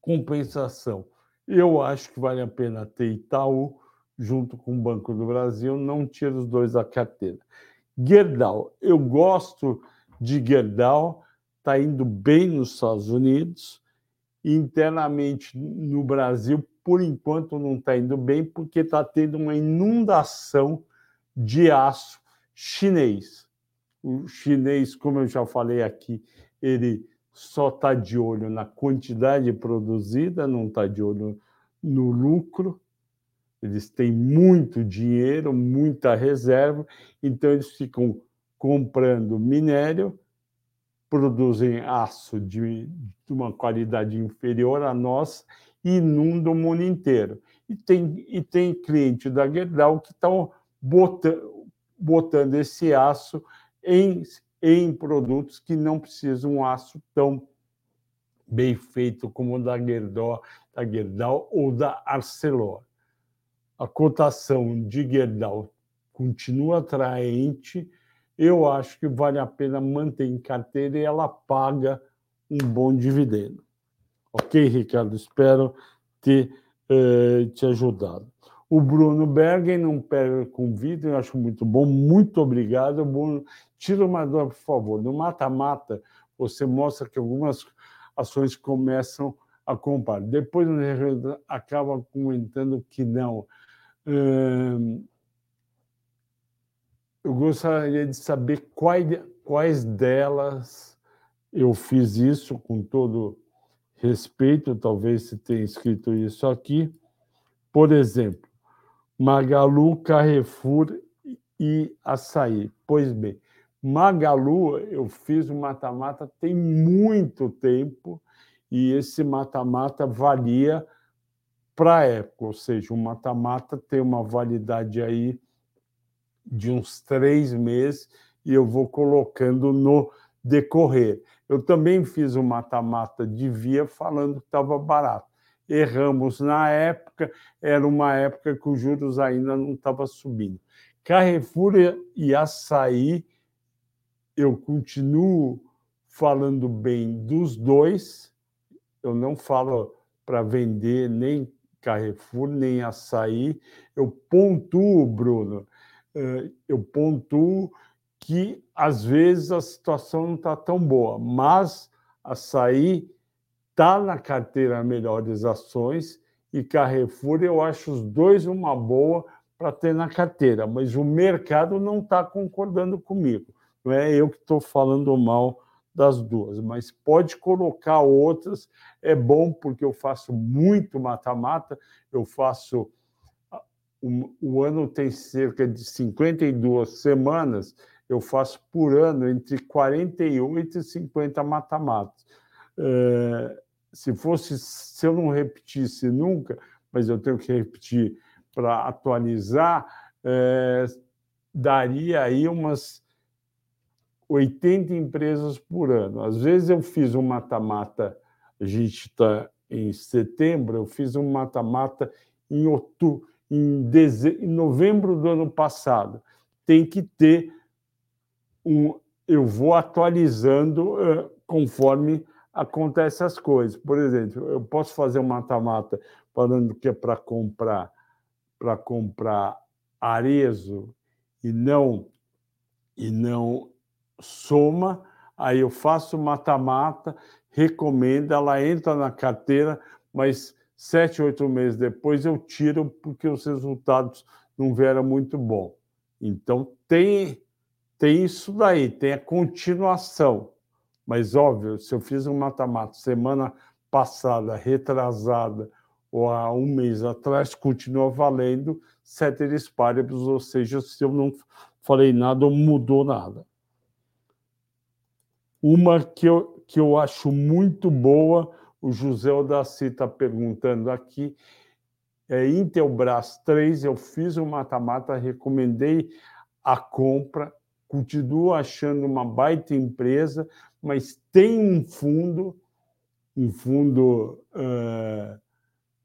compensação. Eu acho que vale a pena ter Itaú junto com o Banco do Brasil, não tira os dois da carteira. Gerdau, eu gosto de Gerdau, está indo bem nos Estados Unidos, internamente no Brasil, por enquanto, não está indo bem, porque está tendo uma inundação de aço chinês. O chinês, como eu já falei aqui, ele só está de olho na quantidade produzida, não está de olho no lucro. Eles têm muito dinheiro, muita reserva, então eles ficam comprando minério, produzem aço de, de uma qualidade inferior à nossa inundam o mundo inteiro. E tem, e tem cliente da Gerdau que estão botando, botando esse aço em, em produtos que não precisam um aço tão bem feito como o da Gerdau, da Gerdau ou da Arcelor. A cotação de Gerdau continua atraente, eu acho que vale a pena manter em carteira e ela paga um bom dividendo. Ok, Ricardo? Espero ter eh, te ajudado. O Bruno Bergen não pega com vídeo, eu acho muito bom. Muito obrigado, Bruno. Tira uma dor, por favor. No mata-mata, você mostra que algumas ações começam a comprar. Depois acaba comentando que não. Eu gostaria de saber quais delas eu fiz isso com todo respeito, talvez se tenha escrito isso aqui. Por exemplo, Magalu, Carrefour e Açaí. Pois bem, Magalu, eu fiz um mata-mata tem muito tempo e esse mata-mata valia para a época, ou seja, o mata-mata tem uma validade aí de uns três meses e eu vou colocando no decorrer. Eu também fiz o mata-mata de via falando que estava barato. Erramos na época, era uma época que os juros ainda não estavam subindo. Carrefour e Açaí, eu continuo falando bem dos dois, eu não falo para vender nem Carrefour, nem Açaí, eu pontuo, Bruno, eh, eu pontuo que às vezes a situação não está tão boa, mas açaí está na carteira melhores ações e Carrefour eu acho os dois uma boa para ter na carteira, mas o mercado não está concordando comigo. Não é eu que estou falando mal das duas, mas pode colocar outras. É bom porque eu faço muito mata-mata, eu faço. O, o ano tem cerca de 52 semanas, eu faço por ano entre 48 e 50 mata-matas. É, se fosse, se eu não repetisse nunca, mas eu tenho que repetir para atualizar, é, daria aí umas 80 empresas por ano. Às vezes eu fiz um mata-mata, a gente está em setembro, eu fiz um mata-mata em outubro, em, deze... em novembro do ano passado. Tem que ter um, eu vou atualizando uh, conforme acontecem as coisas. Por exemplo, eu posso fazer um mata-mata falando que é para comprar para comprar arezo e não e não soma, aí eu faço mata-mata, recomendo, ela entra na carteira, mas sete, oito meses depois eu tiro porque os resultados não vieram muito bom. Então tem tem isso daí, tem a continuação. Mas, óbvio, se eu fiz um mata-mata semana passada, retrasada, ou há um mês atrás, continua valendo ceteris paribus, ou seja, se eu não falei nada ou mudou nada. Uma que eu, que eu acho muito boa, o José Odaci está perguntando aqui, é Intelbras 3, eu fiz o um mata-mata, recomendei a compra, continuo achando uma baita empresa, mas tem um fundo, um fundo, uh,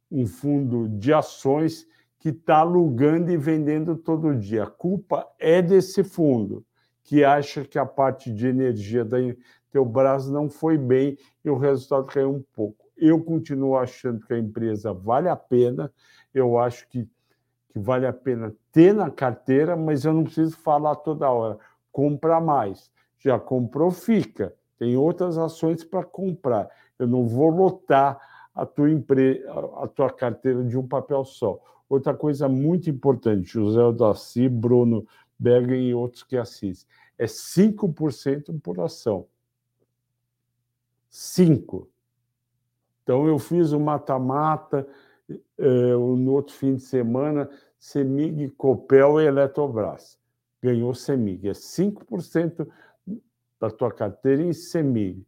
um fundo de ações que está alugando e vendendo todo dia. A culpa é desse fundo, que acha que a parte de energia da Teobras não foi bem e o resultado caiu um pouco. Eu continuo achando que a empresa vale a pena, eu acho que, que vale a pena ter na carteira, mas eu não preciso falar toda hora compra mais. Já comprou, fica. Tem outras ações para comprar. Eu não vou lotar a tua, empre... a tua carteira de um papel só. Outra coisa muito importante, José Daci, Bruno Berger e outros que assistem, é 5% por ação. 5%. Então, eu fiz o mata-mata eh, no outro fim de semana, Semig, Copel e Eletrobras. Ganhou Semig. É 5% da tua carteira em Semig.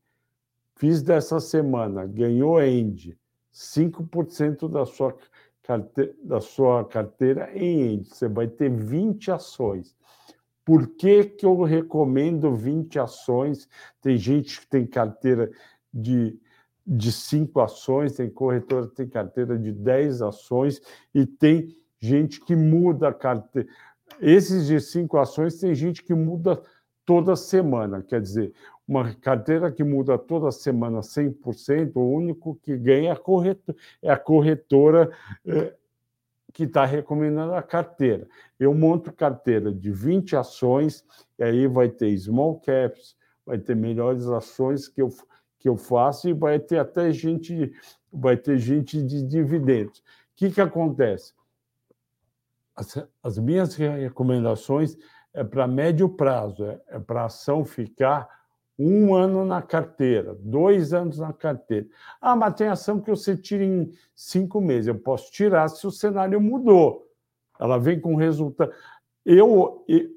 Fiz dessa semana, ganhou End. 5% da sua, carteira, da sua carteira em End. Você vai ter 20 ações. Por que, que eu recomendo 20 ações? Tem gente que tem carteira de de cinco ações, tem corretora que tem carteira de 10 ações e tem gente que muda a carteira. Esses de cinco ações tem gente que muda toda semana, quer dizer, uma carteira que muda toda semana 100%, o único que ganha é a corretora, é a corretora eh, que está recomendando a carteira. Eu monto carteira de 20 ações, e aí vai ter small caps, vai ter melhores ações que eu que eu faço e vai ter até gente, vai ter gente de dividendos. O que, que acontece? As, as minhas recomendações é para médio prazo, é, é para a ação ficar um ano na carteira, dois anos na carteira. Ah, mas tem ação que você tira em cinco meses. Eu posso tirar se o cenário mudou. Ela vem com resultado. Eu, eu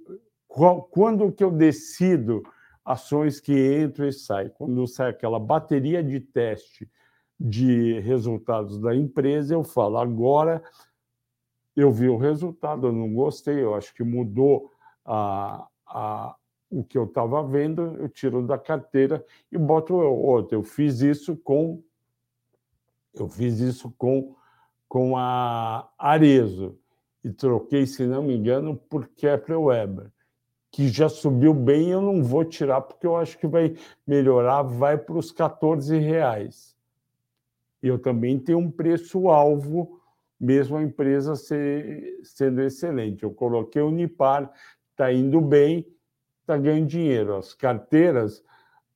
quando que eu decido ações que entram e saem. Quando sai aquela bateria de teste de resultados da empresa, eu falo, agora eu vi o resultado, eu não gostei, eu acho que mudou a, a, o que eu estava vendo, eu tiro da carteira e boto outro. Eu fiz isso com eu fiz isso com, com a Arezo e troquei, se não me engano, por Kepler Weber que já subiu bem, eu não vou tirar, porque eu acho que vai melhorar, vai para os 14 reais. Eu também tenho um preço-alvo, mesmo a empresa ser, sendo excelente. Eu coloquei o Unipar, está indo bem, está ganhando dinheiro. As carteiras,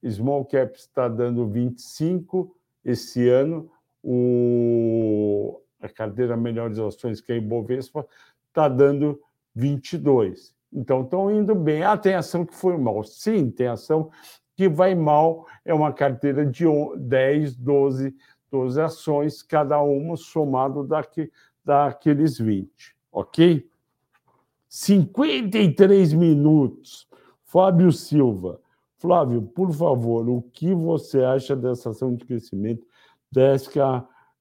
Small Caps está dando 25 esse ano, o, a carteira Melhores Ações, que é a Ibovespa, está dando 22. Então, estão indo bem. Ah, tem ação que foi mal. Sim, tem ação que vai mal. É uma carteira de 10, 12, 12 ações, cada uma somado daqui, daqueles 20. Ok? 53 minutos. Fábio Silva. Flávio, por favor, o que você acha dessa ação de crescimento Desk,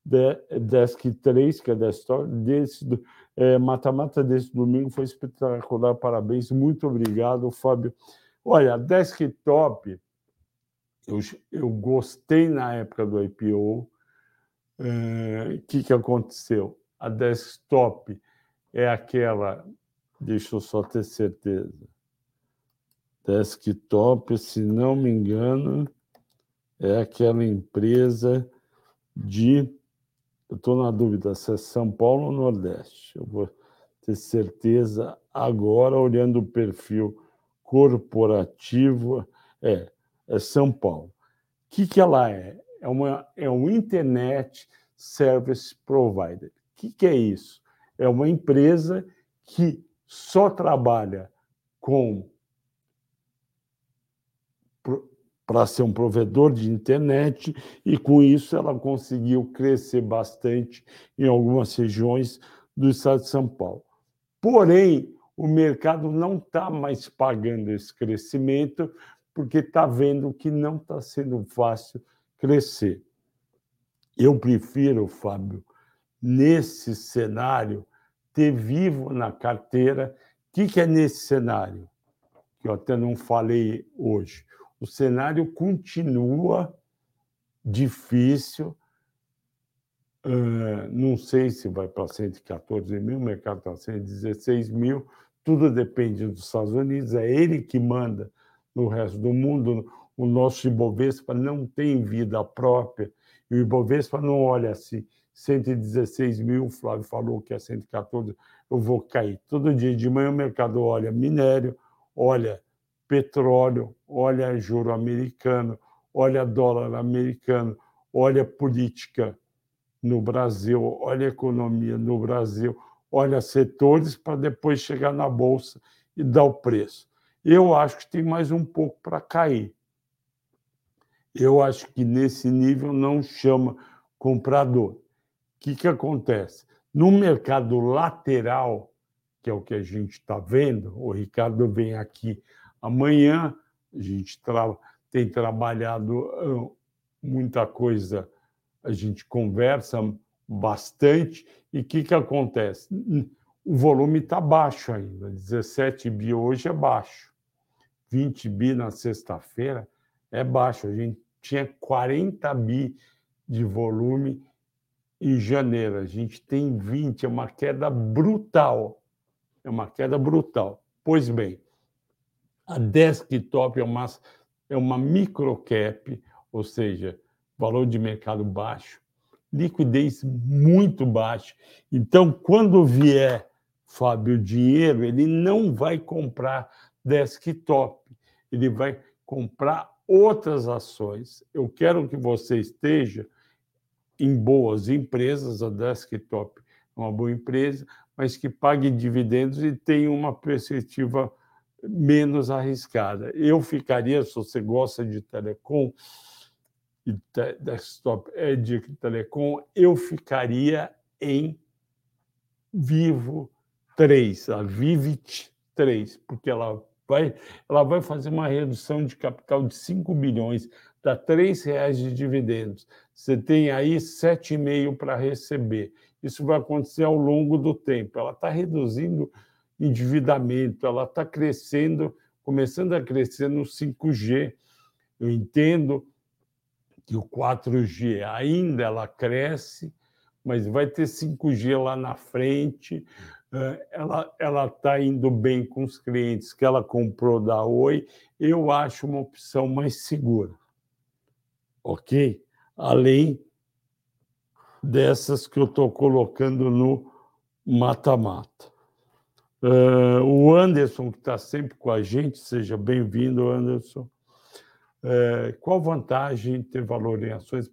Desk 3, que é desktop, desse, é, mata-mata desse domingo foi espetacular, parabéns, muito obrigado, Fábio. Olha, desktop, eu, eu gostei na época do IPO. O é, que, que aconteceu? A desktop é aquela, deixa eu só ter certeza. Desktop, se não me engano, é aquela empresa de eu estou na dúvida se é São Paulo ou Nordeste. Eu vou ter certeza agora, olhando o perfil corporativo. É, é São Paulo. O que, que ela é? É, uma, é um Internet Service Provider. O que, que é isso? É uma empresa que só trabalha com para ser um provedor de internet e com isso ela conseguiu crescer bastante em algumas regiões do estado de São Paulo. Porém, o mercado não está mais pagando esse crescimento porque está vendo que não está sendo fácil crescer. Eu prefiro, Fábio, nesse cenário, ter vivo na carteira. O que, que é nesse cenário? Que eu até não falei hoje o cenário continua difícil. Uh, não sei se vai para 114 mil, o mercado está 116 mil, tudo depende dos Estados Unidos, é ele que manda no resto do mundo. O nosso Ibovespa não tem vida própria, e o Ibovespa não olha assim, 116 mil, o Flávio falou que é 114, eu vou cair. Todo dia de manhã o mercado olha minério, olha petróleo, olha juro americano, olha dólar americano, olha política no Brasil, olha economia no Brasil, olha setores para depois chegar na bolsa e dar o preço. Eu acho que tem mais um pouco para cair. Eu acho que nesse nível não chama comprador. O que, que acontece? No mercado lateral, que é o que a gente está vendo, o Ricardo vem aqui amanhã, a gente tra tem trabalhado muita coisa, a gente conversa bastante, e o que, que acontece? O volume está baixo ainda, 17 bi hoje é baixo, 20 bi na sexta-feira é baixo, a gente tinha 40 bi de volume em janeiro, a gente tem 20, é uma queda brutal, é uma queda brutal. Pois bem, a desktop é uma, é uma microcap, ou seja, valor de mercado baixo, liquidez muito baixa. Então, quando vier, Fábio, dinheiro, ele não vai comprar desktop, ele vai comprar outras ações. Eu quero que você esteja em boas empresas, a desktop é uma boa empresa, mas que pague dividendos e tenha uma perspectiva menos arriscada. Eu ficaria, se você gosta de telecom, e desktop é de telecom, eu ficaria em Vivo 3, a Vivit 3, porque ela vai, ela vai fazer uma redução de capital de 5 bilhões, dá R$ reais de dividendos. Você tem aí 7,5 para receber. Isso vai acontecer ao longo do tempo. Ela está reduzindo endividamento, ela está crescendo, começando a crescer no 5G. Eu entendo que o 4G ainda ela cresce, mas vai ter 5G lá na frente. Ela ela está indo bem com os clientes que ela comprou da Oi. Eu acho uma opção mais segura, ok? Além dessas que eu estou colocando no mata-mata. Uh, o Anderson, que está sempre com a gente, seja bem-vindo, Anderson. É, qual vantagem ter valor em ações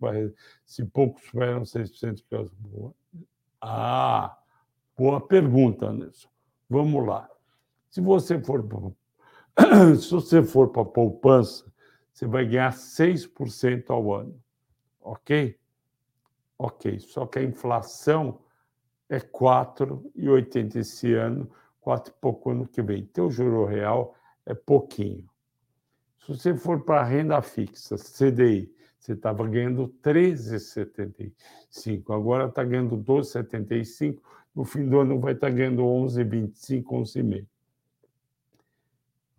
se poucos superam 6% de boa? Ah, boa pergunta, Anderson. Vamos lá. Se você for <clears throat> se você for para poupança, você vai ganhar 6% ao ano. OK? OK. Só que a inflação é 4,80 esse ano, 4 e pouco ano que vem. Então, o juro real é pouquinho. Se você for para renda fixa, CDI, você estava ganhando 13,75, agora está ganhando 12,75, no fim do ano vai estar ganhando 11,25, 11,5.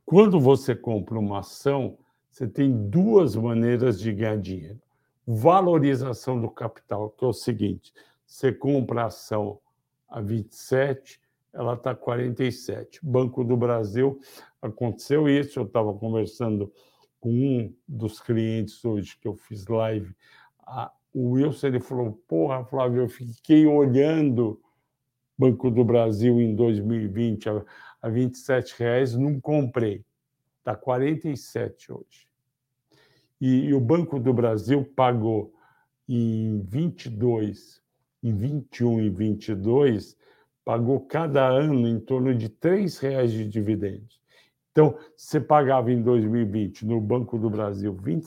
Quando você compra uma ação, você tem duas maneiras de ganhar dinheiro. Valorização do capital, que é o seguinte: você compra a ação a 27, ela está 47. Banco do Brasil aconteceu isso. Eu estava conversando com um dos clientes hoje que eu fiz live. A, o Wilson ele falou: Porra, Flávio, eu fiquei olhando Banco do Brasil em 2020 a, a 27 reais, não comprei. Está 47 hoje. E, e o Banco do Brasil pagou em 22, em 21 e 22 pagou cada ano em torno de R$ reais de dividendos. Então, você pagava em 2020 no Banco do Brasil R$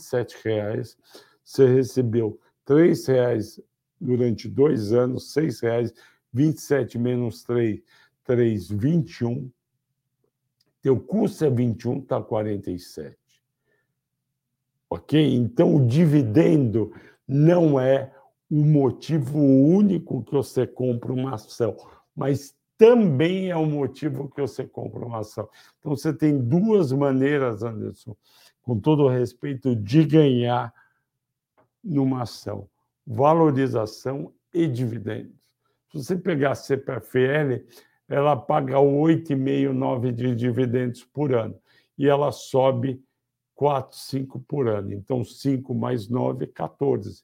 reais, você recebeu R$ reais durante dois anos, R$ reais, 27 menos 3, 3, 21. Teu custo é 21, está 47. Ok? Então, o dividendo não é o motivo único que você compra uma ação mas também é o motivo que você compra uma ação. Então, você tem duas maneiras, Anderson, com todo respeito, de ganhar numa ação: valorização e dividendos. Se você pegar a CPFL, ela paga 8,5, 9 de dividendos por ano e ela sobe 4, 5 por ano. Então, 5 mais 9 é 14.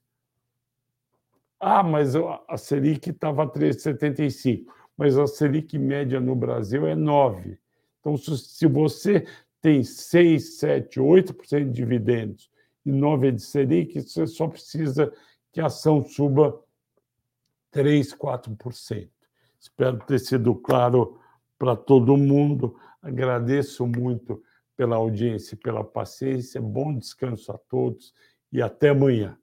Ah, mas a Selic estava 3,75 mas a Selic média no Brasil é 9%. Então, se você tem 6, 7, 8% de dividendos e 9% de Selic, você só precisa que a ação suba 3, 4%. Espero ter sido claro para todo mundo. Agradeço muito pela audiência e pela paciência. Bom descanso a todos e até amanhã.